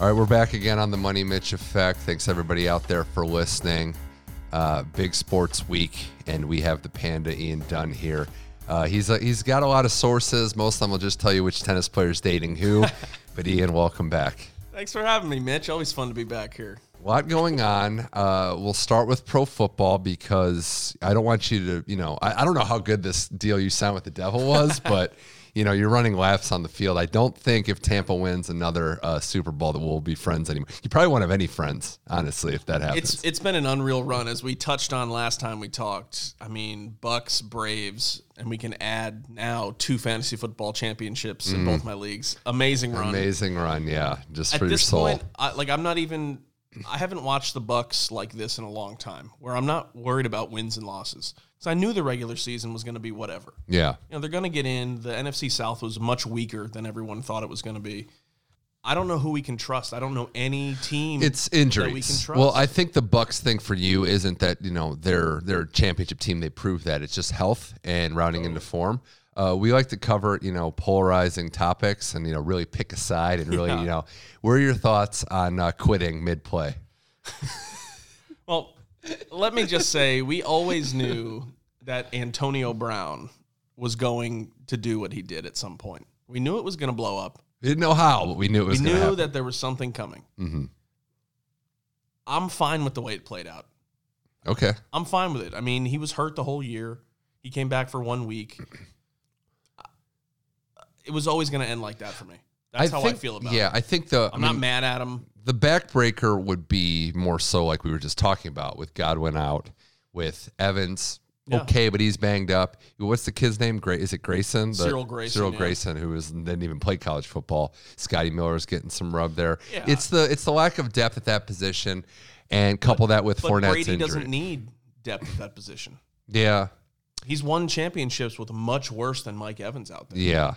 All right, we're back again on the Money Mitch Effect. Thanks everybody out there for listening. Uh, big sports week, and we have the Panda Ian Dunn here. Uh, he's uh, he's got a lot of sources. Most of them will just tell you which tennis player's dating who. but Ian, welcome back. Thanks for having me, Mitch. Always fun to be back here. A lot going on. Uh, we'll start with pro football because I don't want you to, you know, I, I don't know how good this deal you signed with the Devil was, but you know, you're running laps on the field. I don't think if Tampa wins another uh, Super Bowl that we'll be friends anymore. You probably won't have any friends, honestly, if that happens. It's it's been an unreal run as we touched on last time we talked. I mean, Bucks, Braves, and we can add now two fantasy football championships in both my leagues. Amazing run. Amazing run, yeah, just At for your soul. point, I, like I'm not even. I haven't watched the Bucks like this in a long time, where I'm not worried about wins and losses because I knew the regular season was going to be whatever. yeah, You know, they're going to get in. The NFC South was much weaker than everyone thought it was going to be. I don't know who we can trust. I don't know any team. it's that we injuries. can trust. Well, I think the Bucks thing for you isn't that you know they're they're a championship team. They proved that it's just health and rounding into form. Uh, we like to cover you know polarizing topics and you know really pick a side and really Yeah. you know. What are your thoughts on uh, quitting mid play? Well, let me just say, we always knew that Antonio Brown was going to do what he did at some point. We knew it was going to blow up. We didn't know how, but we knew it was We knew happen. that there was something coming. hmm I'm fine with the way it played out. Okay, I'm fine with it. I mean, he was hurt the whole year. He came back for one week. It was always going to end like that for me. That's how think, I feel about yeah, it. Yeah, I think the I'm I not mad at him. the backbreaker would be more so like we were just talking about with Godwin out, with Evans. Yeah. Okay, but he's banged up. What's the kid's name? Gra- is it Grayson? The- Cyril Grayson, Cyril yeah. Grayson, who is, didn't even play college football. Scotty Miller's getting some rub there. Yeah. It's the it's the lack of depth at that position, and couple that with But Fournette's Brady injury. doesn't need depth at that position. yeah, He's won championships with much worse than Mike Evans out there. yeah,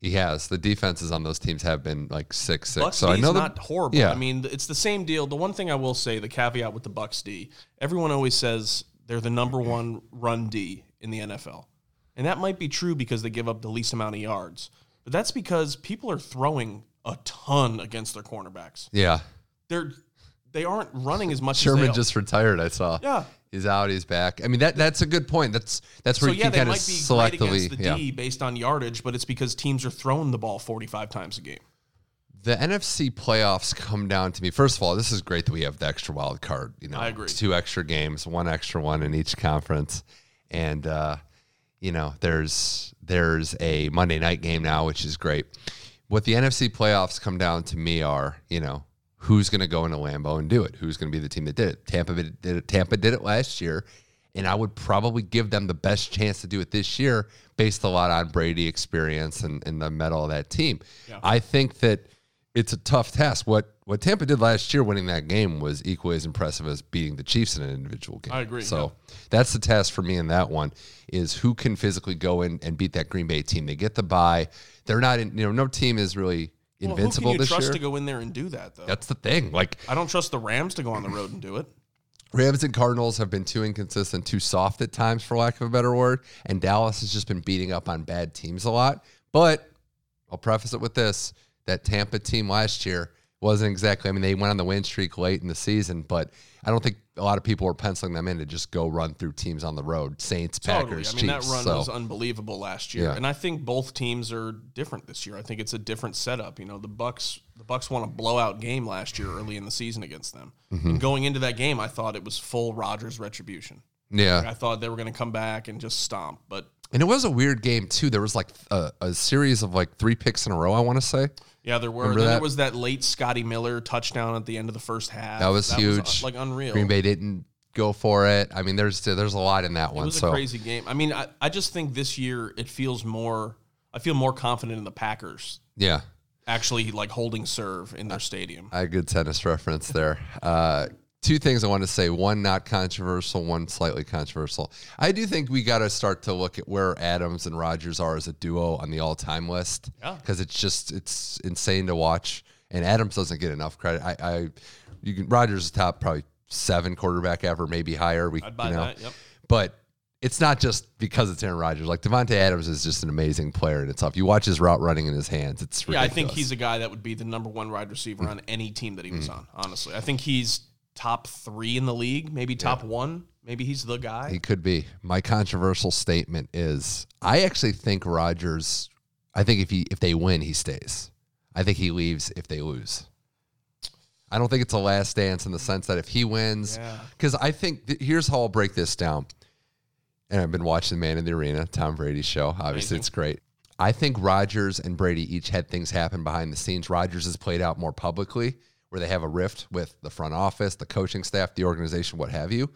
he has. The defenses on those teams have been like six six. Bucks so I D's know that not horrible. yeah. I mean, it's the same deal. The one thing I will say, the caveat with the Bucks D, everyone always says they're the number one run D in the NFL, and that might be true because they give up the least amount of yards. But that's because people are throwing a ton against their cornerbacks. yeah. They're they aren't running as much. as Sherman just retired. I saw. yeah. He's out. He's back. I mean that that's a good point. That's that's So where you yeah, can kind of might be great selectively. the yeah. D based on yardage, but it's because teams are throwing the ball forty five times a game. The NFC playoffs come down to me. First of all, this is great that we have the extra wild card. You know, I agree. Two extra games, one extra one in each conference, and uh, you know, there's there's a Monday night game now, which is great. What the NFC playoffs come down to me are, you know, who's going to go into Lambeau and do it? Who's going to be the team that did it? Tampa did it. Tampa did it last year, and I would probably give them the best chance to do it this year, based a lot on Brady experience and, and the mettle of that team. I think that it's a tough task. What what Tampa did last year, winning that game, was equally as impressive as beating the Chiefs in an individual game. I agree, So that's the task for me in that one: is who can physically go in and beat that Green Bay team. They get the bye. They're not in. You know, no team is really invincible well, who can you this trust year. to go in there and do that though? that's the thing. Like I don't trust the Rams to go on the road and do it. Rams and Cardinals have been too inconsistent, too soft at times, for lack of a better word. And Dallas has just been beating up on bad teams a lot. But I'll preface it with this that Tampa team last year wasn't exactly, I mean, they went on the win streak late in the season, but I don't think a lot of people were penciling them in to just go run through teams on the road Saints, Packers, totally. I mean, Chiefs. that run so, was unbelievable last year, Yeah. and I think both teams are different this year. I think it's a different setup. You know, the Bucks, the Bucks won a blowout game last year early in the season against them. Mm-hmm. And going into that game, I thought it was full Rodgers retribution. yeah. I thought they were going to come back and just stomp, but And it was a weird game, too. There was like a, a series of like three picks in a row, I want to say. Yeah, there were. Remember Then that? there was that late Scotty Miller touchdown at the end of the first half. That was huge. like unreal. Green Bay didn't go for it. I mean, there's there's a lot in that one. It was so a crazy game. I mean, I, I just think this year it feels more. I feel more confident in the Packers yeah, actually like holding serve in their stadium. I had a good tennis reference there. Uh, two things I want to say: one not controversial, one slightly controversial. I do think we got to start to look at where Adams and Rodgers are as a duo on the all-time list. Yeah. because it's just it's insane to watch. And Adams doesn't get enough credit. I, I you can Rodgers is top probably seven quarterback ever, maybe higher. We I'd buy you know, that. Yep. but it's not just because it's Aaron Rodgers. Like Davante Adams is just an amazing player and it's tough. You watch his route running in his hands. It's Yeah, I think he's a guy that would be the number one wide receiver mm. on any team that he was mm. on. Honestly, I think he's top three in the league, maybe top one. Maybe he's the guy. He could be. My controversial statement is I actually think Rodgers I think if he if they win, he stays. I think he leaves if they lose. I don't think it's a last dance in the sense that if he wins, Yeah. because I think th- here's how I'll break this down. And I've been watching the Man in the Arena, Tom Brady's show. Obviously, Amazing. it's great. I think Rodgers and Brady each had things happen behind the scenes. Rodgers has played out more publicly, where they have a rift with the front office, the coaching staff, the organization, what have you.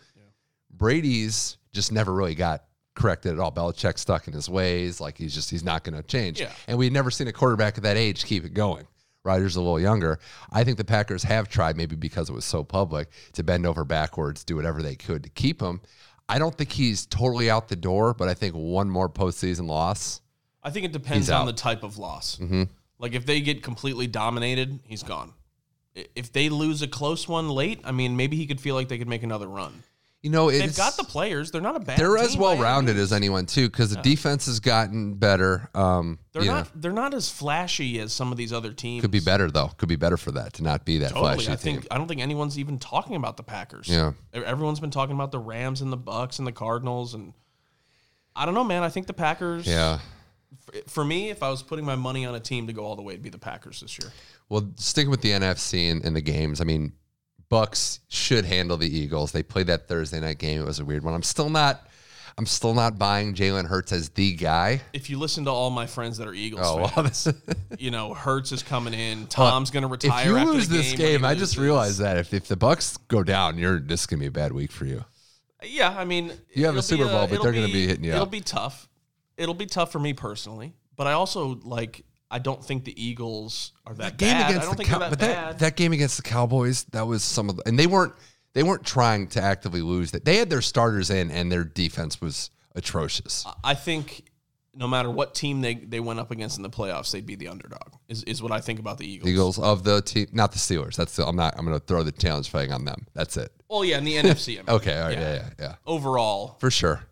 Brady's just never really got corrected at all. Belichick stuck in his ways, like he's just he's not going to change. Yeah. And we'd never seen a quarterback at that age keep it going. Rodgers a little younger. I think the Packers have tried, maybe because it was so public, to bend over backwards, do whatever they could to keep him. I don't think he's totally out the door, but I think one more postseason loss. I think it depends on the type of loss. Mm-hmm. Like if they get completely dominated, he's gone. If they lose a close one late, I mean, maybe he could feel like they could make another run. You know, it's, They've got the players. They're not a bad. they're as well rounded as anyone too, because the defense has gotten better. Um, They're you know, not. They're not as flashy as some of these other teams. could be better though. Could be better for that to not be that Totally. flashy I think team. I don't think anyone's even talking about the Packers. Yeah. Everyone's been talking about the Rams and the Bucks and the Cardinals and I don't know, man. I think the Packers. Yeah. For me, if I was putting my money on a team to go all the way, it'd be the Packers this year. Well, sticking with the NFC and, and the games, I mean, Bucks should handle the Eagles. They played that Thursday night game. It was a weird one. I'm still not. I'm still not buying Jalen Hurts as the guy. If you listen to all my friends that are Eagles Oh, fans, this, you know Hurts is coming in. Tom's going to retire. if you lose this game, game, I just realized that if, if the Bucks go down, you're this is gonna be a bad week for you. Yeah, I mean, You have a Super Bowl, but uh, they're gonna be hitting you It'll up. be tough. It'll be tough for me personally, but I also like. I don't think the Eagles are that, That game bad. I against don't the think Cow- that but that, that game against the Cowboys, that was some of the, and they weren't they weren't trying to actively lose that. They had their starters in, and their defense was atrocious. I think no matter what team they, they went up against in the playoffs, they'd be the underdog. Is, is what I think about the Eagles. Eagles of the team, not the Steelers. That's the, I'm not. I'm going to throw the challenge flag on them. That's it. Well, yeah, in the NFC. I mean, Okay. All right. Yeah. Yeah. Yeah. Overall, For sure.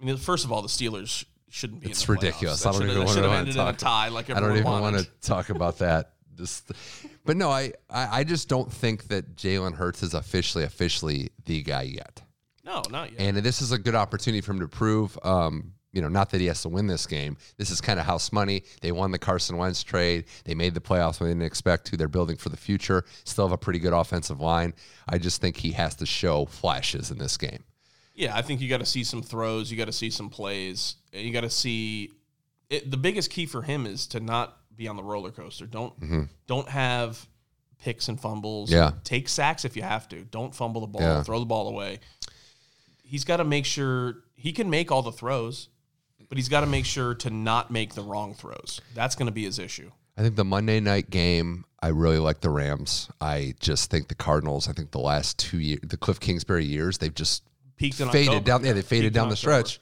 I mean, first of all, the Steelers shouldn't be. It's ridiculous. I don't even wanna should have wanna ended in a talk- tie like I don't even want to talk about that. Just, but no, I, I, I just don't think that Jalen Hurts is officially, officially the guy yet. No, not yet. And this is a good opportunity for him to prove, um, you know, not that he has to win this game. This is kind of house money. They won the Carson Wentz trade. They made the playoffs when they didn't expect to. They're building for the future. Still have a pretty good offensive line. I just think he has to show flashes in this game. Yeah, I think you got to see some throws. You got to see some plays. and You got to see. It, the biggest key for him is to not be on the roller coaster. Don't don't have picks and fumbles. Mm-hmm. Yeah. take sacks if you have to. Don't fumble the ball. Yeah. Throw the ball away. He's got to make sure he can make all the throws, but he's got to make sure to not make the wrong throws. That's going to be his issue. I think the Monday night game, I really like the Rams. I just think the Cardinals, I think the last two years, the Kliff Kingsbury years, they've just Peaked in faded October. down. Yeah, they faded down the October. stretch.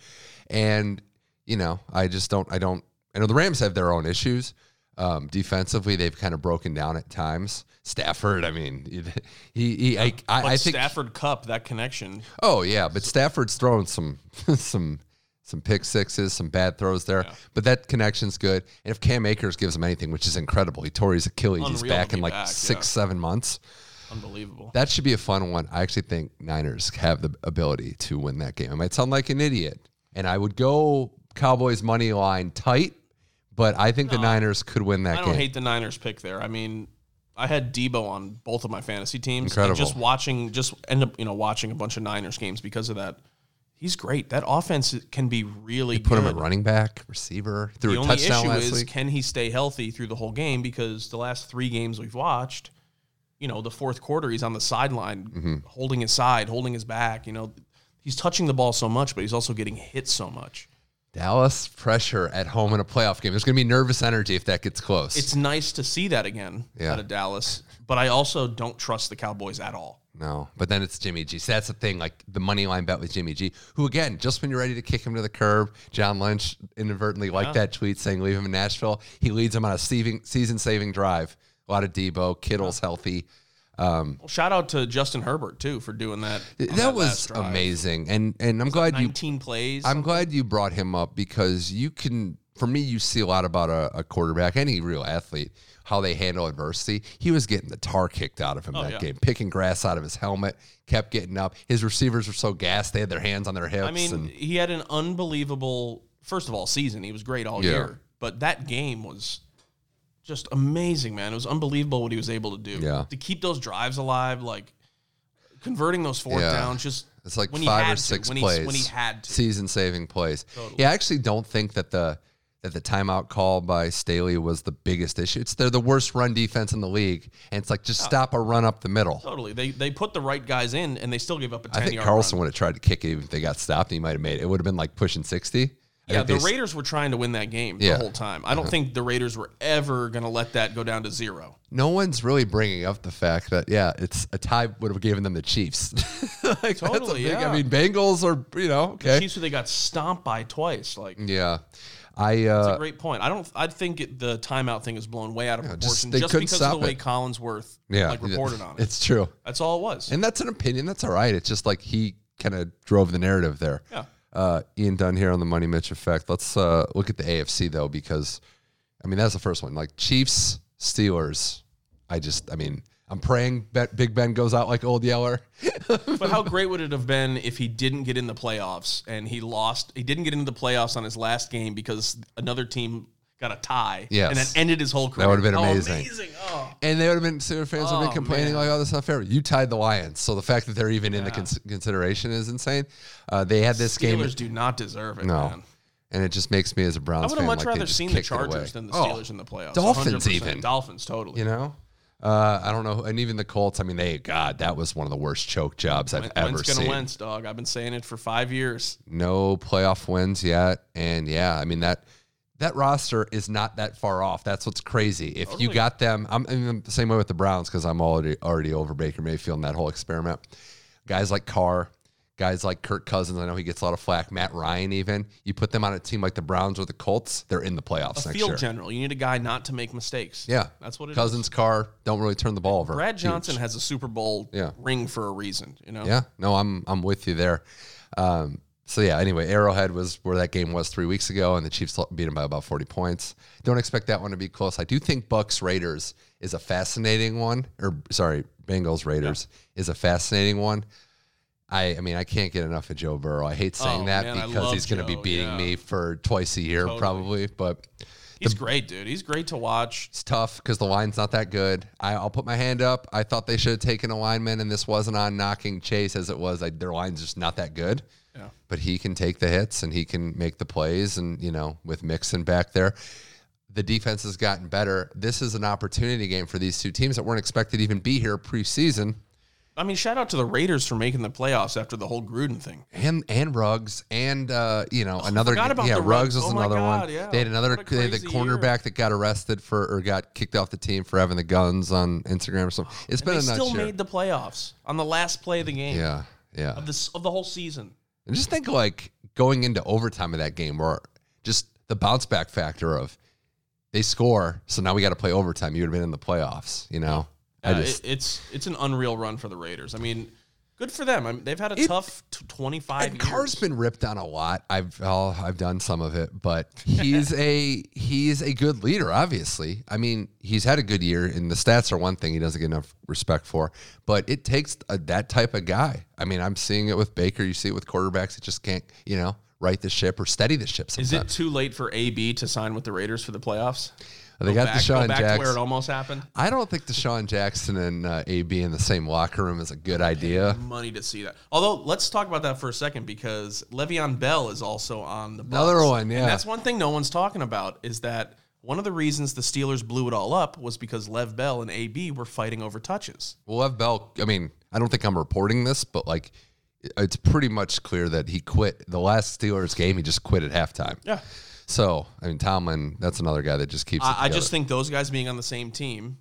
And, you know, I just don't, I don't, I know the Rams have their own issues. Um, defensively, they've kind of broken down at times. Stafford, I mean, he, he I, I, I think, Stafford Kupp, that connection. oh yeah, but Stafford's throwing some, some, some pick sixes, some bad throws there, but that connection's good. And if Cam Akers gives him anything, which is incredible, he tore his Achilles. He's Unreal to back in like back, six, yeah. seven months. Unbelievable. That should be a fun one. I actually think Niners have the ability to win that game. I might sound like an idiot, and I would go Cowboys money line tight, but I think the Niners could win that game. I don't game. hate the Niners pick there. I mean, I had Deebo on both of my fantasy teams. Incredible. And just watching, just end up, you know, watching a bunch of Niners games because of that. He's great. That offense can be really good. Put him good. at running back, receiver, threw the a only issue is week. can he stay healthy through the whole game? Because the last three games we've watched, you know, the fourth quarter he's on the sideline, Mm-hmm. holding his side, holding his back. You know, he's touching the ball so much, but he's also getting hit so much. Dallas pressure at home in a playoff game. There's going to be nervous energy if that gets close. It's nice to see that again Yeah. out of Dallas, but I also don't trust the Cowboys at all. no, but then it's Jimmy G. So that's the thing. Like the money line bet with Jimmy G, who again, just when you're ready to kick him to the curb, John Lynch inadvertently liked that tweet saying leave him in Nashville. He leads him on a season saving drive. A lot of Deebo, Kittle's healthy. Um, well, shout out to Justin Herbert too for doing that. on that was amazing, and and I'm glad you 19 plays. I'm glad you brought him up because you can, for me, you see a lot about a, a quarterback, any real athlete, how they handle adversity. He was getting the tar kicked out of him oh, that Oh, yeah. game, picking grass out of his helmet, kept getting up. His receivers were so gassed; they had their hands on their hips. I mean, and he had an unbelievable first of all season. He was great all Yeah. year, but that game was just amazing, man. It was unbelievable what he was able to do. Yeah. to keep those drives alive, like converting those fourth Yeah. downs. Just it's like when he five had or to, six when plays, He, when he had to. season-saving plays. Totally. Yeah, I actually don't think that the that the timeout call by Staley was the biggest issue. It's they're the worst run defense in the league, and it's like just stop a run up the middle. Totally. They they put the right guys in, and they still gave up a I think yard Carlson run. would have tried to kick it even if they got stopped. He might have made it. It would have been like pushing sixty. Yeah, the Raiders were trying to win that game Yeah. Uh-huh. the whole time. I don't think the Raiders were ever going to let that go down to zero. no one's really bringing up the fact that yeah, it's a tie would have given them the Chiefs. like, Totally, big- yeah. I mean, Bengals are you know okay. Chiefs, who they got stomped by twice. Like, yeah, I That's uh, a great point. I don't. I think it, the timeout thing is blown way out of just- proportion they just, couldn't because of the way it. Collinsworth yeah like reported on it. It's true, That's all it was. and that's an opinion. That's all right. It's just like he kind of drove the narrative there. yeah. Uh, Ian Dunn here on the Money Mitch effect. Let's uh, look at the AFC though, because I mean that's the first one. Like Chiefs, Steelers. I just, I mean, I'm praying Big Ben goes out like Old Yeller. But how great would it have been if he didn't get in the playoffs and he lost? He didn't get into the playoffs on his last game because another team got a tie. Yes. And then ended his whole career. That would've been Oh, amazing. amazing. Oh. And they would have been Steelers fans would have Oh, been complaining man. like, "Oh, that's not fair." You tied the Lions, so the fact that they're even in the cons- consideration is insane. Uh, they had this game, Steelers do not deserve it, no, man. and it just makes me as a Browns I would have much like rather seen the kicked it away. Chargers than the Oh, Steelers in the playoffs. Dolphins 100%. even. Dolphins, totally. You know, uh, I don't know, and even the Colts. I mean, they God, that was one of the worst choke jobs I've ever Wentz gonna seen. Wentz, dog. I've been saying it for five years. no playoff wins yet and yeah i mean that that roster is not that far off that's what's crazy if you got them i'm, I'm the same way with the browns because i'm already already over baker mayfield and that whole experiment guys like carr guys like kirk cousins i know he gets a lot of flack matt ryan even you put them on a team like the browns or the colts they're in the playoffs A next field year general. You need a guy not to make mistakes. yeah That's what it is. cousins carr don't really turn the ball over Brad Huge. Johnson has a Super Bowl Yeah. ring for a reason. You know. Yeah, no, I'm I'm with you there. Um, so yeah, anyway, Arrowhead was where that game was three weeks ago, and the Chiefs beat them by about 40 points. Don't expect that one to be close. I do think Bucks Raiders is a fascinating one, or sorry, Bengals Raiders is a fascinating one. I, I mean, I can't get enough of Joe Burrow. I hate saying Oh, that man, because he's going to be beating yeah. me for twice a year, Totally. probably. But He's great, dude. He's great to watch. it's tough because the line's not that good. I, I'll put my hand up. I thought they should have taken a lineman, and this wasn't on knocking Chase as it was. Their line's just not that good. Yeah. But he can take the hits and he can make the plays. And, you know, with Mixon back there, the defense has gotten better. This is an opportunity game for these two teams that weren't expected to even be here preseason. I mean, shout out to the Raiders for making the playoffs after the whole Gruden thing. And and Ruggs and uh, you know another about yeah Ruggs was Oh another God, one. yeah. They had another they had the crazy year. cornerback that got arrested for or got kicked off the team for having the guns on Instagram or something. It's And been a still year. made the playoffs on the last play of the game yeah, yeah. of this of the whole season. And just think like going into overtime of that game or just the bounce back factor of they score, so now we got to play overtime. You would have been in the playoffs, you know. I just it- it's it's an unreal run for the Raiders. I mean, good for them. I mean, they've had a It- tough t- 25 and years. Carr's been ripped on a lot. I've oh, I've done some of it, but he's a he's a good leader. Obviously, I mean he's had a good year, and the stats are one thing he doesn't get enough respect for. But it takes a, that type of guy. I mean, I'm seeing it with Baker. You see it with quarterbacks that just can't you know right the ship or steady the ship. Sometimes Is it too late for AB to sign with the Raiders for the playoffs? They Go got back, DeSean go back to where Jackson? it almost happened. I don't think DeSean Jackson and uh, AB in the same locker room is a good idea. Money to see that. Although, let's talk about that for a second because Le'Veon Bell is also on the Bucks. Another one, yeah. And that's one thing no one's talking about is that one of the reasons the Steelers blew it all up was because Lev Bell and AB were fighting over touches. Well, Lev Bell, I mean, I don't think I'm reporting this, but like, it's pretty much clear that he quit the last Steelers game. He just quit at halftime. Yeah. So, I mean, Tomlin, that's another guy that just keeps. it I, I just think those guys being on the same team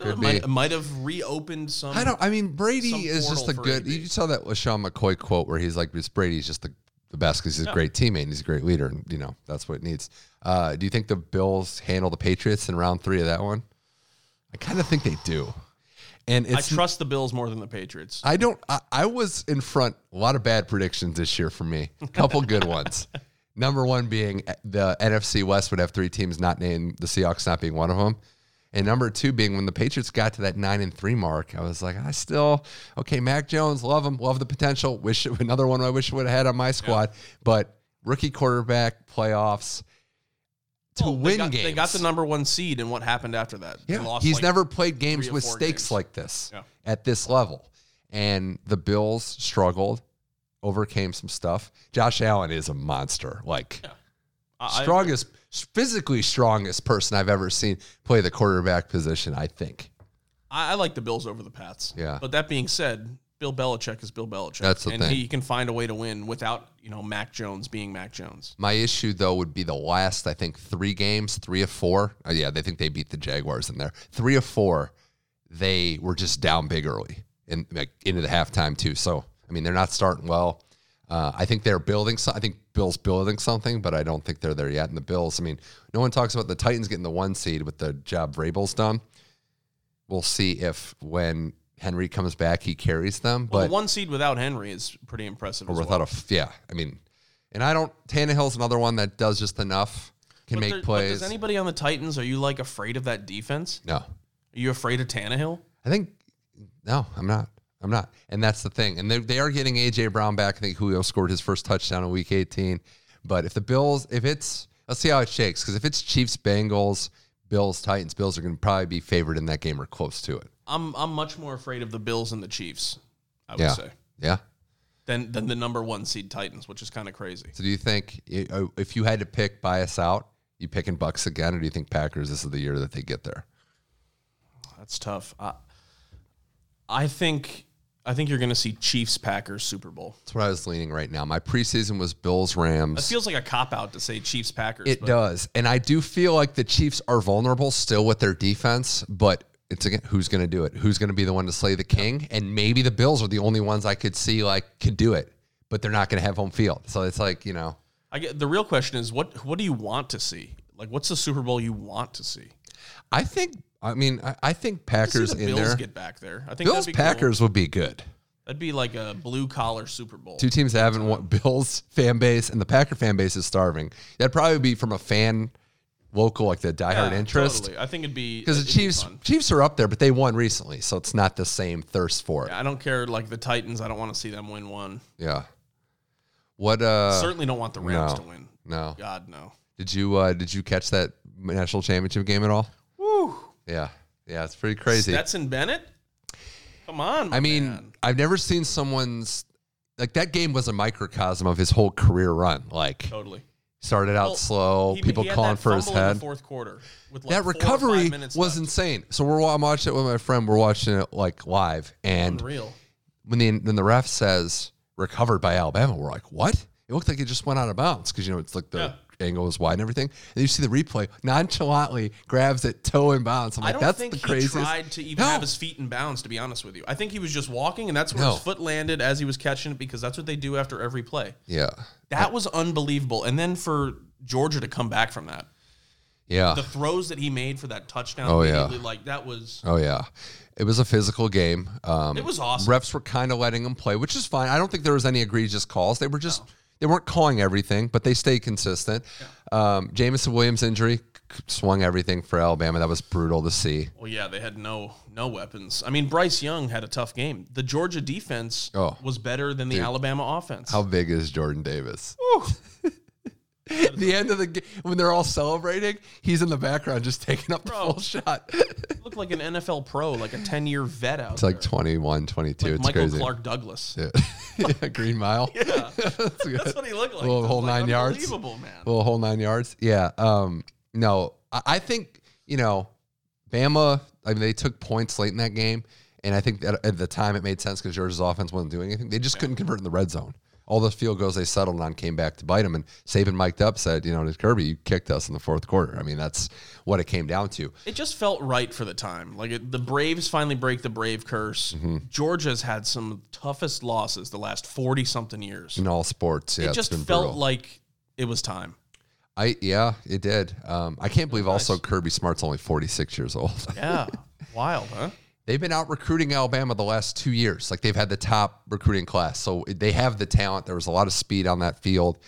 uh, might, might have reopened some. I don't. I mean, Brady is just a good. You saw that with Sean McCoy quote where he's like, "This Brady's just the, the best because he's a great teammate and he's a great leader, and you know that's what it needs." Uh, do you think the Bills handle the Patriots in round three of that one? I kind of think they do. And I trust the Bills more than the Patriots. I don't. I, I was in front. A lot of bad predictions this year for me. A couple good ones. Number one being eh, the NFC West would have three teams not named the Seahawks not being one of them. And number two being when the Patriots got to that nine and three mark, I was like, I still okay. Mac Jones, love him, love the potential. Wish it, another one I wish I would have had on my squad. But rookie quarterback playoffs to Well, they win got, games. They got the number one seed, and what happened after that? Yeah, lost, he's like, never played games with stakes games. like this Yeah. at this level. And the Bills struggled, overcame some stuff. Josh Allen is a monster, like I- I- strongest, physically strongest person I've ever seen play the quarterback position. I think I, I like the Bills over the Pats. Yeah. But that being said, Bill Belichick is Bill Belichick. That's the and thing. he can find a way to win without you know Mac Jones being Mac Jones. my issue though would be the last. I think three games, three of four. Oh, yeah, they think they beat the Jaguars in there. Three of four, they were just down big early in like into the halftime too. So I mean, they're not starting well. Uh, I think they're building. So, I think Bill's building something, but I don't think they're there yet. And the Bills. I mean, no one talks about the Titans getting the one seed with the job Vrabel's done. We'll see if when Henry comes back, he carries them. Well, but the one seed without Henry is pretty impressive. or without well. a f- yeah. I mean, and I don't. Tannehill's another one that does just enough, can But make there- but plays. does anybody on the Titans? Are you like afraid of that defense? no, Are you afraid of Tannehill? I think no, I'm not. I'm not, and that's the thing. And they they are getting AJ Brown back. I think Julio scored his first touchdown in Week 18. But if the Bills, if it's, let's see how it shakes. Because if it's Chiefs, Bengals, Bills, Titans, Bills are going to probably be favored in that game or close to it. I'm I'm much more afraid of the Bills and the Chiefs. I would Yeah. say Yeah. than than the number one seed Titans, which is kind of crazy. So do you think uh, if you had to pick bias out, you picking Bucks again, or do you think Packers? This is the year that they get there. That's tough. I, I think I think you're going to see Chiefs Packers Super Bowl. That's what I was leaning right now. My preseason was Bills Rams. It feels like a cop out to say Chiefs Packers. It but does. And I do feel like the Chiefs are vulnerable still with their defense, but it's again who's going to do it? Who's going to be the one to slay the king? And maybe the Bills are the only ones I could see like could do it, but they're not going to have home field. So it's like, you know, I get the real question is what what do you want to see? Like what's the Super Bowl you want to see? I think I mean I, I think Packers the in Bills there. get back there. I think Bills that'd be cool. Packers would be good. That'd be like a blue collar Super Bowl. Two teams that haven't won Bills fan base and the Packer fan base is starving. That'd probably be from a fan local like the diehard Yeah, interest. Totally. I think it'd be Because the Chiefs. Chiefs are up there, but they won recently, so it's not the same thirst for it. I don't care like the Titans. I don't want to see them win one. Yeah. What uh Certainly don't want the Rams no. to win. no. God no. Did you uh did you catch that national championship game at all? Yeah. Yeah, it's pretty crazy. Stetson Bennett. Come on. I mean, man. I've never seen someone's like that game was a microcosm of his whole career run. Like totally. started out Well, slow, He- people he calling for his head. the fourth quarter. With like that four or five recovery was left. insane. So we're I'm watching it with my friend. We're watching it like live, and unreal. when the then the ref says recovered by Alabama, we're like, what? It looked like it just went out of bounds because you know it's like the Yeah. Angle was wide and everything. And you see the replay nonchalantly grabs it toe in bounds. I'm I like, don't that's think the he craziest. tried to even No. have his feet in bounds. To be honest with you, I think he was just walking, and that's where No. his foot landed as he was catching it because that's what they do after every play. Yeah, That was unbelievable. And then for Georgia to come back from that, yeah, the throws that he made for that touchdown, Oh, yeah. like that was oh yeah. It was a physical game. Um, It was awesome. Refs were kind of letting them play, which is fine. I don't think there was any egregious calls. They were just they weren't calling everything, but they stayed consistent. Um, Jameson Williams injury swung everything for Alabama. That was brutal to see. Well, yeah, they had no no weapons. I mean, Bryce Young had a tough game. The Georgia defense Oh. was better than the Alabama offense. How big is Jordan Davis? the end of the game when they're all celebrating, he's in the background just taking up the Bro. full shot. looked like an NFL pro, like a ten year vet out It's like there. 21, 22. Like it's Michael crazy. Clark Douglas. Yeah. Yeah, Green Mile. Yeah, That's good. that's what he looked like. Little whole like, nine yards. Unbelievable, man. Little whole nine yards. Yeah. Um, no, I, I think, you know, Bama, I mean, they took points late in that game. And I think that at the time it made sense because Georgia's offense wasn't doing anything. They just couldn't convert in the red zone. All the field goals they settled on came back to bite them. And Saban mic'd up, said, you know, to Kirby, you kicked us in the fourth quarter. I mean, that's what it came down to. It just felt right for the time. Like it, the Braves finally break the Brave curse. Mm-hmm. Georgia's had some toughest losses the last forty something years. In all sports, yeah, it just felt brutal. like it was time. I yeah, it did. Um, I can't believe nice. also Kirby Smart's only 46 years old. Yeah, wild, huh? They've been out recruiting Alabama the last two years. Like they've had the top recruiting class, so they have the talent. There was a lot of speed on that field.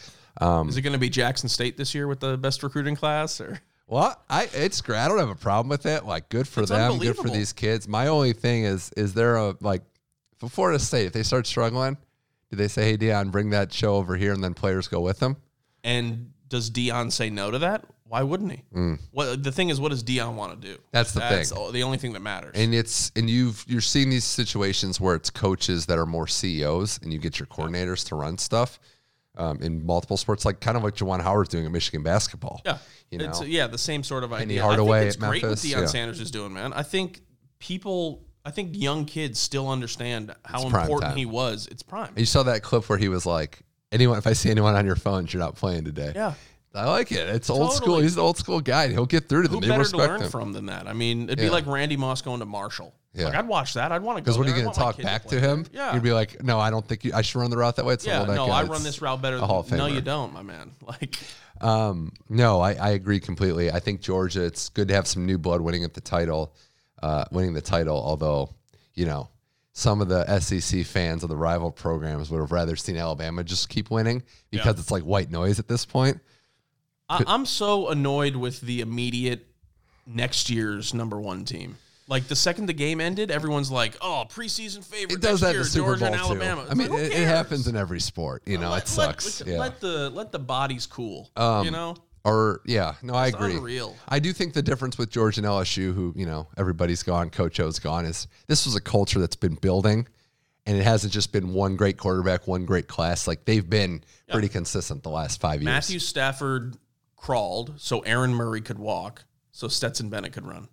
Um, Is it going to be Jackson State this year with the best recruiting class? Or well, I it's great. I don't have a problem with it. Like, good for It's them. Good for these kids. My only thing is, is there a like for Florida State if they start struggling, do they say, "Hey, Deion, bring that show over here," and then players go with them? and does Deion say no to that? Why wouldn't he? What the thing is, what does Deion want to do? Mm. That's the That's thing. the only thing that matters. And it's and you've you're seeing these situations where it's coaches that are more CEOs, and you get your coordinators to run stuff um, in multiple sports, like kind of like Juwan Howard's doing at Michigan basketball. yeah, you it's yeah the same sort of idea. Hardaway I think it's at great Memphis, what Deion yeah. Sanders is doing, man. I think people, I think young kids still understand how It's important he was. It's prime. You saw that clip where he was like, "Anyone, if I see anyone on your phones, you're not playing today." Yeah. I like it. It's old school. He's an old school guy. He'll get through to Who them. They better to learn him. from than that? I mean, it'd be like Randy Moss going to Marshall. Yeah. Like I'd watch that. I'd want to go. Because what are you going to want talk back play to him? Yeah. You'd be like, "No, I don't think you, I should run the route that way." It's yeah, well, that no, I guy, run this route better. Hall of Than, no, you don't, my man. Like, Um, no, I, I agree completely. I think Georgia. It's good to have some new blood winning at the title, uh, winning the title. Although, you know, some of the SEC fans of the rival programs would have rather seen Alabama just keep winning because it's like white noise at this point. I, I'm so annoyed with the immediate next year's number one team. Like the second the game ended, everyone's like, "Oh, preseason favorite." It does that year, the Super Georgia Bowl and Alabama. too. I mean, like, it, it happens in every sport. You know, Let- it sucks. Let, yeah. let the let the bodies cool. Um, you know, Or yeah, no, I It's agree. unreal. I do think the difference with Georgia and LSU, who you know everybody's gone, Coach O's gone, is this was a culture that's been building, and it hasn't just been one great quarterback, one great class. Like they've been pretty consistent the last five years. Matthew Stafford crawled so Aaron Murray could walk, so Stetson Bennett could run.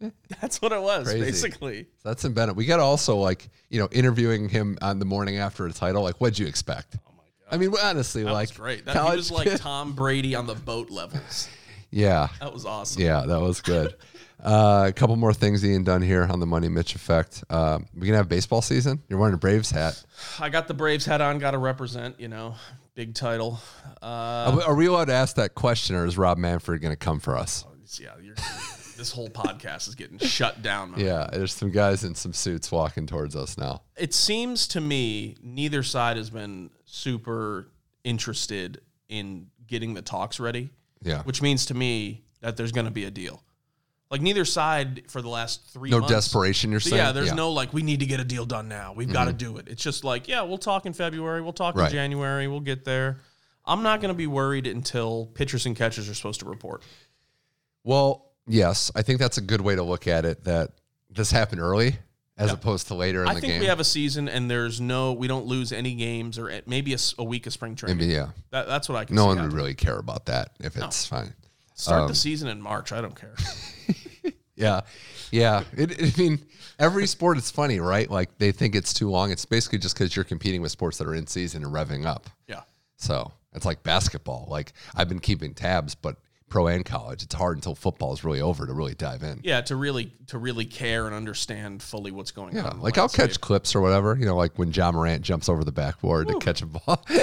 That's what it was, Crazy. basically. That's in Bennett. We got also like you know interviewing him on the morning after a title. Like, what'd you expect? Oh, Oh! I mean, honestly, That like was great. That, he was like kid- Tom Brady on the boat levels. yeah, That was awesome. Yeah, that was good. uh, a couple more things Ian Dunn here on the Money Mitch effect. Uh, we gonna have baseball season. You're wearing a Braves hat. I got the Braves hat on, got to represent, you know, big title. Uh, Are we- Are we allowed to ask that question, or is Rob Manfred gonna come for us? yeah, you're, this whole podcast is getting shut down. Yeah, there's some guys in some suits walking towards us now. It seems to me neither side has been super interested in getting the talks ready, Yeah, which means to me that there's going to be a deal. Like neither side for the last three no months. desperation. You're saying? Yeah, there's no like we need to get a deal done now. We've got to mm-hmm. do it. It's just like yeah, we'll talk in February. We'll talk Right. in January. We'll get there. I'm not going to be worried until pitchers and catchers are supposed to report. Well, yes, I think that's a good way to look at it. That this happened early, as opposed to later in I the think game. we have a season and there's no we don't lose any games or maybe a week of spring training. Maybe, yeah. That, that's what I can. No one would really care about that if it's fine. start um, the season in March. I don't care. Yeah. Yeah. It, I mean, every sport is funny, right? Like they think it's too long. It's basically just because you're competing with sports that are in season and revving up. yeah. So it's like basketball. Like I've been keeping tabs, but pro and college, it's hard until football is really over to really dive in. Yeah, to really to really care and understand fully what's going Yeah. on. Like I'll landscape. catch clips or whatever, you know, like when John Morant jumps over the backboard to catch a ball.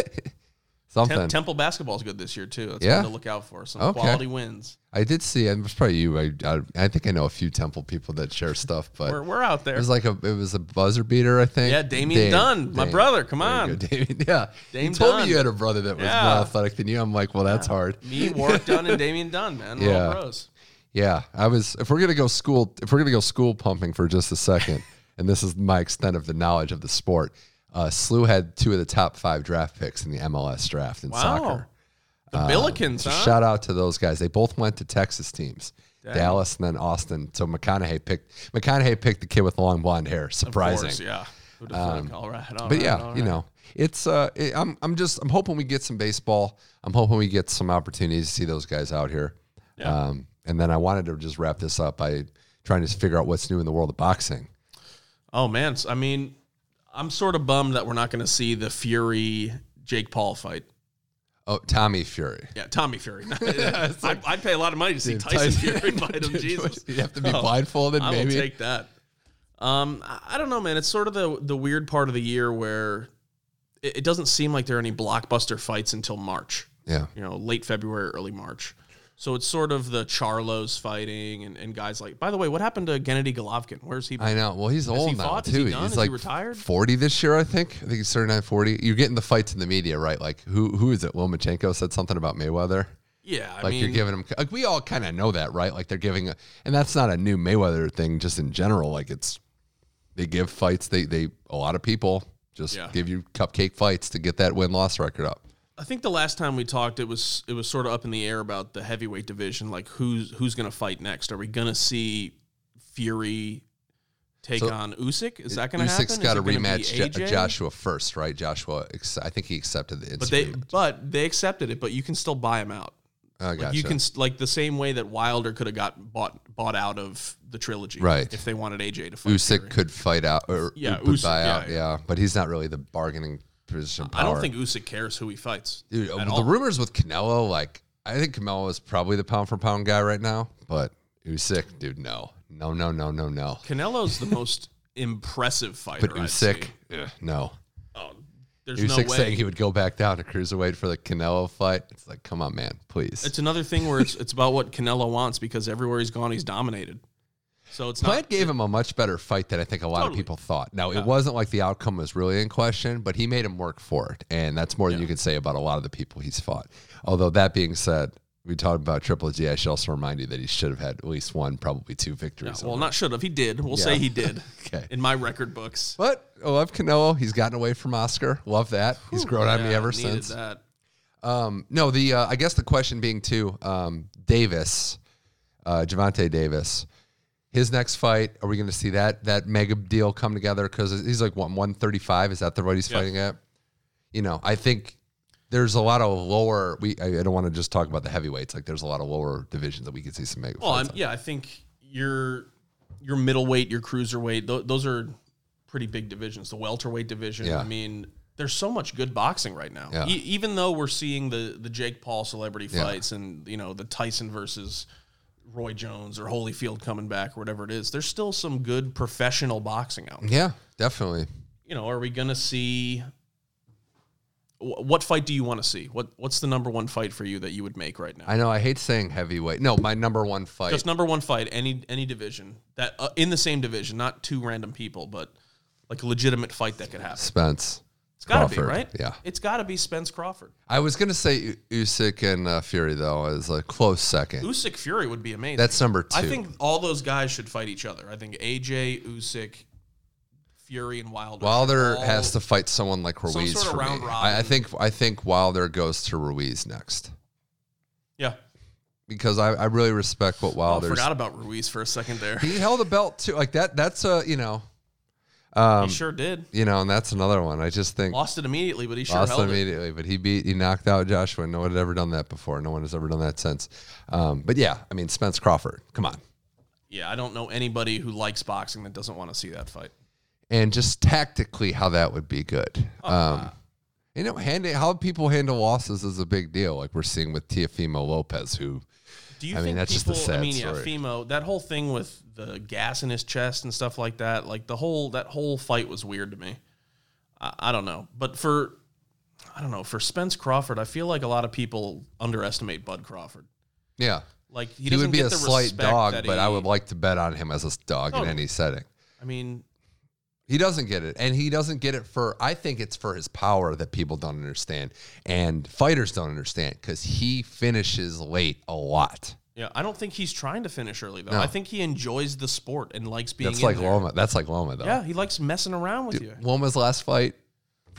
Something. Tem- Temple basketball is good this year too. That's Yeah? one to look out for. Some Okay. quality wins. I did see, and it was probably you. I, I, I think I know a few Temple people that share stuff, but We're, we're out there. It was like a it was a buzzer beater, I think. Yeah, Damian Dunn, my brother, come There on. go, Damian. Yeah, Dame you told Dunn. me you had a brother that was Yeah. more athletic than you. I'm like, well, that's hard. Me, Warrick Dunn, and Damian Dunn, man. We're Yeah. pros. Yeah, I was. If we're gonna go school, if we're gonna go school pumping for just a second, and this is my extent of the knowledge of the sport, uh, SLU had two of the top five draft picks in the MLS draft in Wow. soccer. The Uh, Billikens, So huh? Shout out to those guys. They both went to Texas teams. Dallas and then Austin. So McConaughey picked McConaughey picked the kid with long blonde hair. Surprising. course, yeah. Thunk? all right. all But right, yeah, you know, it's uh, it, I'm I'm just I'm hoping we get some baseball. I'm hoping we get some opportunities to see those guys out here. Yeah. Um, and then I wanted to just wrap this up by trying to figure out what's new in the world of boxing. Oh man, I mean, I'm sort of bummed that we're not going to see the Fury Jake Paul fight. Oh, Tommy Fury. Yeah, Tommy Fury. I'd, I'd pay a lot of money to see Tyson Fury fight him. Jesus, you have to be Oh, blindfolded. I maybe. will take that. Um, I I don't know, man. It's sort of the the weird part of the year where it, it doesn't seem like there are any blockbuster fights until March. yeah. You know, late February, early March. So it's sort of the Charlos fighting and, and guys like. By the way, what happened to Gennady Golovkin? Where's he? Been? I know. Well, he's old he now fought? Too. he? He's Is like retired? 40 this year, I think. I think he's 39, 40. You're getting the fights in the media, right? Like who who is it? Lomachenko said something about Mayweather. yeah, I Like mean, you're giving him like we all kind of know that, right? Like they're giving a, and that's not a new Mayweather thing just in general. Like it's they give fights they they a lot of people just Yeah. give you cupcake fights to get that win-loss record up. I think the last time we talked, it was it was sort of up in the air about the heavyweight division. Like who's who's going to fight next? Are we going to see Fury take So- on Usyk? Is that going to happen? Usyk's got to it gonna be rematch AJ? Joshua first, right? Joshua, ex- I think he accepted the But they but they accepted it. But you can still buy him out. oh, Like gotcha. you can like the same way that Wilder could have got bought bought out of the trilogy, Right. If they wanted AJ to fight. Usyk Fury. could fight out or Yeah, Usyk, buy yeah, out, yeah. But he's not really the bargaining position. I don't think Usyk cares who he fights. Dude, the all. rumors with Canelo, like I think Canelo is probably the pound for pound guy right now, but Usyk, dude, no, no, no, no, no, no. Canelo's the most impressive fighter. But Usyk, ugh, no. Oh, there's Usyk no way. saying he would go back down to cruiserweight for the Canelo fight. It's like, come on, man, please. It's another thing where it's it's about what Canelo wants because everywhere he's gone, he's dominated. So it's Plant not. gave him a much better fight than I think a lot Totally. of people thought. Now, it wasn't like the outcome was really in question, but he made him work for it. And that's more than you can say about a lot of the people he's fought. Although, that being said, we talked about Triple G. I should also remind you that he should have had at least one, probably two victories. well, not should have. He did. We'll Yeah. say he did. Okay. In my record books. But I love Canelo. He's gotten away from Oscar. Love that. He's grown on me Yeah, ever needed since. That. Um, no, the uh, I guess the question being too, um, Davis, uh, Gervonta Davis, his next fight. Are we going to see that that mega deal come together? Because he's like what one thirty five. Is that the what he's Yeah. fighting at? You know, I think there's a lot of lower. We I, I don't want to just talk about the heavyweights. Like there's a lot of lower divisions that we could see some mega. Well, fights yeah, I think your your middleweight, your cruiserweight, th- those are pretty big divisions. The welterweight division. Yeah. I mean, there's so much good boxing right now. Yeah. E- even though we're seeing the the Jake Paul celebrity fights and you know the Tyson versus Roy Jones or Holyfield coming back or whatever it is, there's still some good professional boxing out. there. yeah, definitely. You know, are we gonna see? What fight do you want to see? What What's the number one fight for you that you would make right now? I know. I hate saying heavyweight. No, my number one fight. Just number one fight, any any division that uh, in the same division, not two random people, but like a legitimate fight that could happen. Spence. It's got to be right. yeah. it's got to be Spence Crawford. I was gonna say Usyk and uh, Fury though as a close second. Usyk Fury would be amazing. That's number two. I think all those guys should fight each other. I think AJ Usyk, Fury, and Wilder. Wilder has to fight someone like Ruiz sort of for me. I, I think I think Wilder goes to Ruiz next Yeah, because I, I really respect what oh, I forgot about Ruiz for a second there. he held a belt too, like that. That's a you know, um, he sure did. you know, and that's another one. I just think Lost it immediately, but he sure lost held it. immediately, but he beat he knocked out Joshua. No one had ever done that before. No one has ever done that since. Um, but yeah, I mean Spence Crawford. Come on. Yeah, I don't know anybody who likes boxing that doesn't want to see that fight. and just tactically how that would be good. Oh, Um, you know, handing how people handle losses is a big deal. Like we're seeing with Teofimo Lopez, who Do you I mean, think that's just a people, sad I mean, story. Fimo, that whole thing with the gas in his chest and stuff like that, like the whole that whole fight was weird to me. I, I don't know, but for I don't know for Spence Crawford, I feel like a lot of people underestimate Bud Crawford. yeah, Like he, he, would be get a slight dog, that but I would like to bet on him as a dog in oh. any setting. I mean, He doesn't get it, and he doesn't get it for. I think it's for his power that people don't understand, and fighters don't understand because he finishes late a lot. Yeah, I don't think he's trying to finish early though. No. I think he enjoys the sport and likes being. That's like there. Loma. That's like Loma though. Yeah, he likes messing around with you. Loma's last fight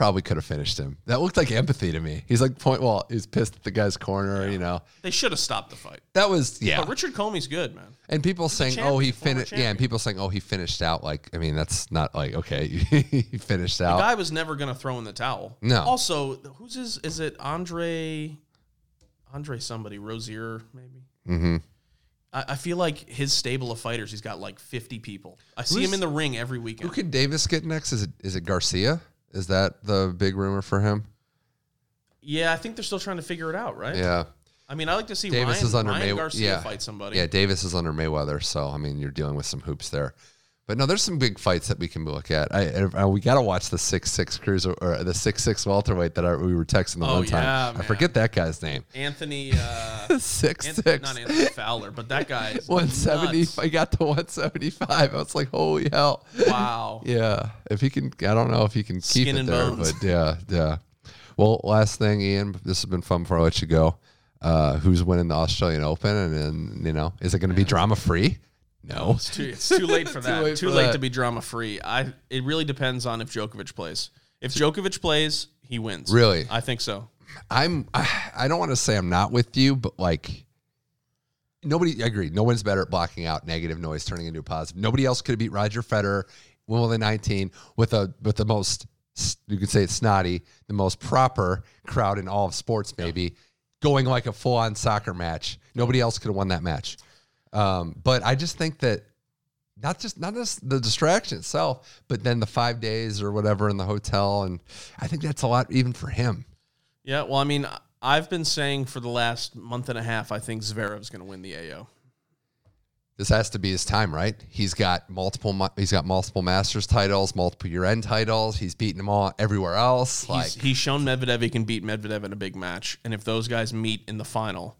probably could have finished him. That looked like empathy to me. He's like point. Well, he's pissed at the guy's corner. You know, They should have stopped the fight. that was yeah. But Richard Commey's good, man. And people saying, champion, "Oh, he finished." Yeah, and people saying, "Oh, he finished out." Like, I mean, that's not like okay, he finished out. The guy was never going to throw in the towel. No. Also, who's his? Is it Andre? Andre somebody Rozier maybe. Hmm I, I feel like his stable of fighters. He's got like fifty people. I see Who's- him in the ring every weekend. Who weekend. can Davis get next? Is it is it Garcia? Is that the big rumor for him? yeah, I think they're still trying to figure it out, right? Yeah, I mean, I like to see Davis Ryan, is under Ryan May- Garcia yeah. fight somebody. yeah. Davis is under Mayweather, so I mean, you're dealing with some hoops there. But no, there's some big fights that we can look at. I, I we got to watch the six six cruiser or the six six welterweight that I, we were texting the Oh, one time. yeah, I forget that guy's name. Anthony, uh, Six Anth- six. not Anthony Fowler, but that guy One seventy. I got to one seventy five. I was like, holy hell. Wow. Yeah, if he can, I don't know if he can keep Skin it and there, bones. but yeah, yeah. Well, last thing, Ian, this has been fun before I let you go. Uh, who's winning the Australian Open, and then you know, is it going to be drama free? No, It's too, it's too late for that. late too late that. to be drama free. I. It really depends on if Djokovic plays. If Djokovic plays, he wins. Really? I think so. I'm. I I don't want to say I'm not with you, but like. Nobody, I agree. No one's better at blocking out negative noise, turning into a positive. Nobody else could have beat Roger Federer, Wimbledon 19, with a with the most you could say it's snotty, the most proper crowd in all of sports, maybe going like a full on soccer match. Nobody else could have won that match. Um, but I just think that not just not just the distraction itself, but then the five days or whatever in the hotel, and I think that's a lot even for him. Yeah. Well, I mean, I've been saying for the last month and a half, I think Zverev's going to win the AO. This has to be his time, right? He's got multiple. He's got multiple Masters titles, multiple year end titles. He's beaten them all everywhere else. Like He's, he's shown Medvedev he can beat Medvedev in a big match, and if those guys meet in the final,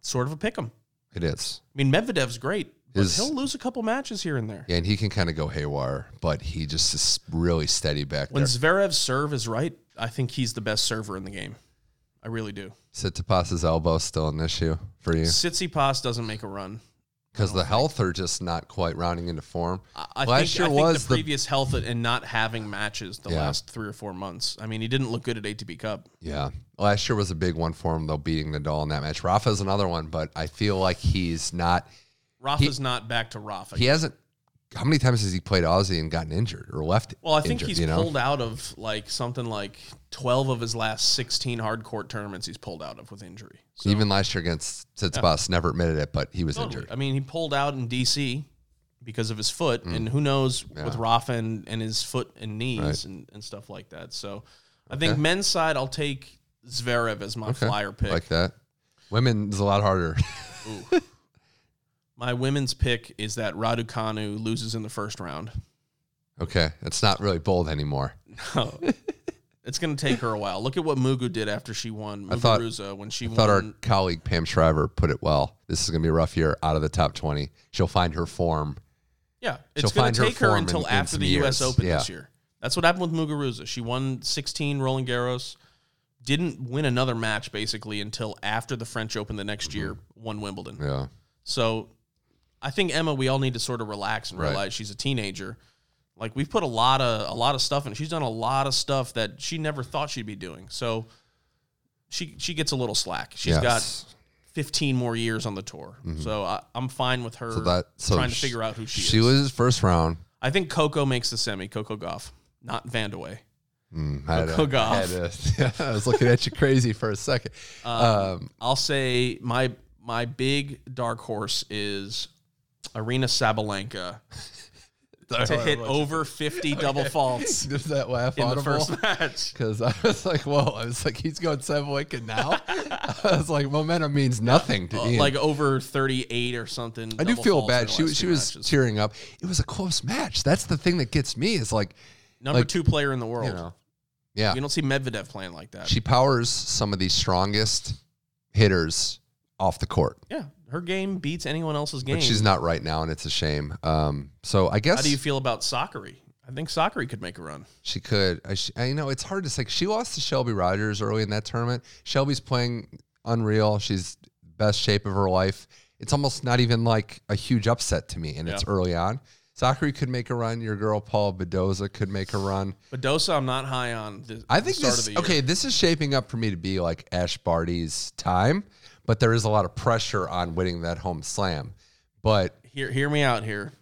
sort of a pick 'em. It is, I mean, Medvedev's great, but His- he'll lose a couple matches here and there. yeah, and he can kind of go haywire, but he just is really steady back When there. Zverev's serve is right, I think he's the best server in the game. I really do. Tsitsipas's elbow still an issue for you Tsitsipas doesn't make a run. Because the health are just not quite rounding into form. I, I Last think, year I think was the previous health and not having matches the Yeah. last three or four months. I mean, he didn't look good at ATP Cup. Yeah. Last year was a big one for him, though, beating Nadal in that match. Rafa's another one, but I feel like he's not, Rafa's not back to Rafa. he hasn't, how many times has he played Aussie and gotten injured or left? well, I think injured, he's you know? pulled out of like something like 12 of his last 16 hard court tournaments he's pulled out of with injury. So, Even last year against Tsitsipas, never admitted it, but he was totally. injured. I mean, he pulled out in DC because of his foot, and who knows with Rafa and, and his foot and knees Mm. Right. and, and stuff like that. So I think men's side, I'll take Zverev as my flyer pick. Like that. Women's is a lot harder. My women's pick is that Raducanu loses in the first round. okay. It's not really bold anymore. No. it's going to take her a while. Look at what Mugu did after she won. I thought- Muguruza when she I thought our colleague Pam Shriver put it well. This is going to be a rough year out of the top 20. She'll find her form. Yeah, it's going to take her form until in- in after some the U.S. years. Open Yeah. this year. That's what happened with Muguruza. She won 16 Roland Garros, didn't win another match basically until after the French Open the next year, mm-hmm. won Wimbledon. Yeah. So I think Emma, we all need to sort of relax and Right. realize she's a teenager. Like we've put a lot of a lot of stuff in. She's done a lot of stuff that she never thought she'd be doing. So she she gets a little slack. She's got 15 more years on the tour. So I, I'm fine with her So that so trying to figure out who she, is. She was first round. I think Coco makes the semi. Coco Gauff, not Vandeweghe. Mm, I had to- Cook off. I, had I was looking at you crazy for a second. Um, I'll say my my big dark horse is Aryna Sabalenka to hit over 50 double faults Does that laugh in the first match. Because I was like, whoa. I was like, he's going wicket now. I was like, momentum means nothing to uh, Ian. Like over 38 or something. I do feel bad. She was she was matches. tearing up. It was a close match. That's the thing that gets me is like, number like, two player in the world. you know, yeah. You don't see Medvedev playing like that. She powers some of the strongest hitters off the court, yeah, her game beats anyone else's game. but she's not right now, and it's a shame. Um, so I guess How do you feel about Sakkari? I think Sakkari could make a run. She could. I, sh- I you know it's hard to say. She lost to Shelby Rogers early in that tournament. Shelby's playing unreal. She's best shape of her life. It's almost not even like a huge upset to me, and it's early on. Sakkari could make a run. Your girl Paula Badosa could make a run. But Dosa, I'm not high on. The, I think this of the year. okay. This is shaping up for me to be like Ash Barty's time, but there is a lot of pressure on winning that home slam. But Hear hear me out here.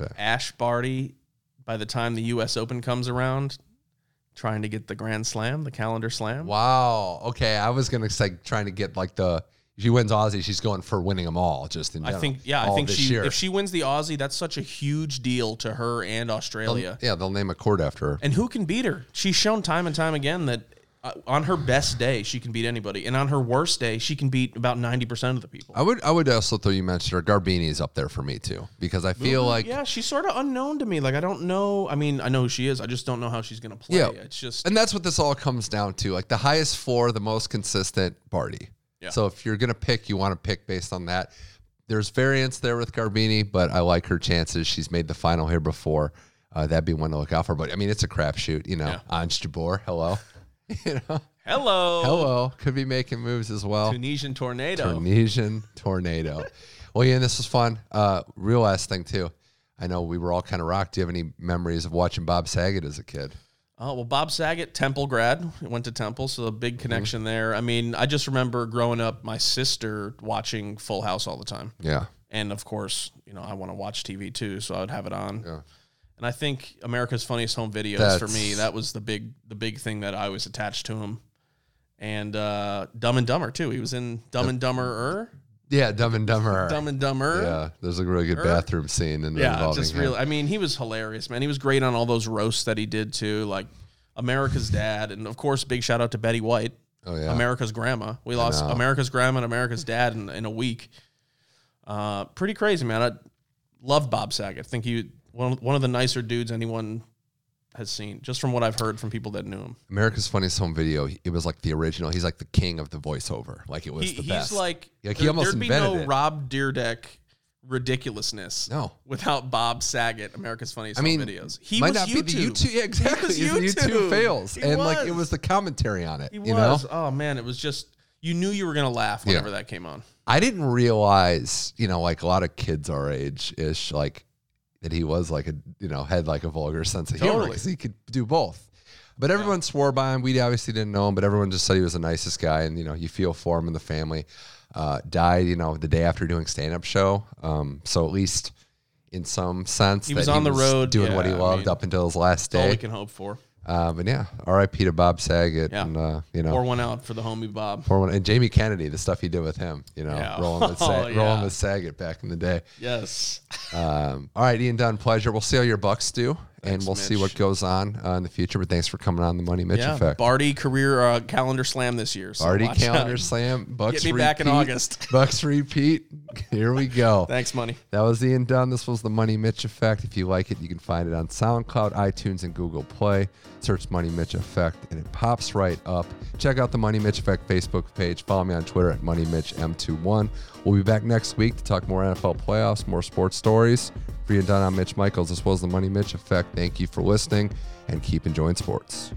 Okay. Ash Barty, by the time the U.S. Open comes around, trying to get the Grand Slam, the calendar slam. wow, okay, I was gonna say trying to get like the. If she wins Aussie, she's going for winning them all. Just in I think yeah, I think she year. if she wins the Aussie, that's such a huge deal to her and Australia. Yeah, they'll name a court after her. And who can beat her? She's shown time and time again that uh, on her best day, she can beat anybody, and on her worst day, she can beat about ninety percent of the people. I would I would also throw you mentioned her Garbiñe is up there for me too because I feel like yeah, she's sort of unknown to me. Like I don't know. I mean, I know who she is. I just don't know how she's gonna play. Yeah. It's just and that's what this all comes down to. Like the highest four, the most consistent Barty. Yeah. So if you're gonna pick, you want to pick based on that. There's variance there with Garbiñe, but I like her chances. She's made the final here before. Uh, that'd be one to look out for. But I mean, it's a crapshoot. You know, Yeah. Ons Jabeur, hello. you know, hello, hello, could be making moves as well. Tunisian tornado. Tunisian tornado. well, yeah, this was fun. Uh, real last thing too. I know we were all kind of rocked. Do you have any memories of watching Bob Saget as a kid? Oh well, Bob Saget, Temple grad, went to Temple, so a big connection there. I mean, I just remember growing up, my sister watching Full House all the time, Yeah. and of course, you know, I want to watch TV too, so I would have it on. Yeah. And I think America's Funniest Home Videos for me that was the big the big thing that I was attached to him. And uh, Dumb and Dumber too. He was in Dumb and Dumber. Yeah, Dumb and Dumber. Dumb and Dumber. Yeah, there's a really good bathroom scene in Yeah, involving just him. really. I mean, he was hilarious, man. He was great on all those roasts that he did too, like America's Dad, and of course, big shout out to Betty White, Oh yeah, America's Grandma. We lost. America's Grandma and America's Dad in, in a week. Uh, pretty crazy, man. I love Bob Saget. I think he one one of the nicer dudes anyone has seen, just from what I've heard from people that knew him. America's Funniest Home Video. It was like the original. He's like the king of the voiceover. Like it was He, the he's best. like, Like, he there, almost would be no it. Rob Dyrdek ridiculousness no. without Bob Saget, America's Funniest I mean, Home Videos. He might was not YouTube. be the YouTube. Yeah, exactly. He was YouTube YouTube. fails, He and like it was. was the commentary on it. He you know, was. Oh man, it was just you knew you were gonna laugh whenever that came on. I didn't realize, you know, like a lot of kids our age ish, like that he was like a, you know, had like a vulgar sense of humor Totally. because he could do both. But everyone swore by him. We obviously didn't know him, but everyone just said he was the nicest guy, and you know, you feel for him and the family. Uh, died, you know, the day after doing stand up show. Um, so at least in some sense, He was on the road, doing what he yeah, I loved mean, up until his last day. all we can hope for. Uh, but yeah, R.I.P. to Bob Saget, Yeah. and uh, you know, Pour one out for the homie Bob. Pour one, and Jamie Kennedy, the stuff he did with him, you know, Yeah. rolling with Sa- Oh, yeah. rolling with Saget back in the day. Yes. Um, all right, Ian Dunn, pleasure. We'll see how your Bucks do, and we'll see what goes on uh, in the future. But thanks for coming on the Money Mitch Yeah. Effect. Barty career uh, calendar slam this year. So watch calendar out. slam. Bucks Get me back in. August. Bucks repeat. Here we go. Thanks, money. That was Ian Dunn. This was the Money Mitch Effect. If you like it, you can find it on SoundCloud, iTunes, and Google Play. Search Money Mitch Effect, and it pops right up. Check out the Money Mitch Effect Facebook page. Follow me on Twitter at Money Mitch M21. We'll be back next week to talk more NFL playoffs, more sports stories. For Ian Dunn, I'm Mitch Michaels. This was the Money Mitch Effect. Thank you for listening, and keep enjoying sports.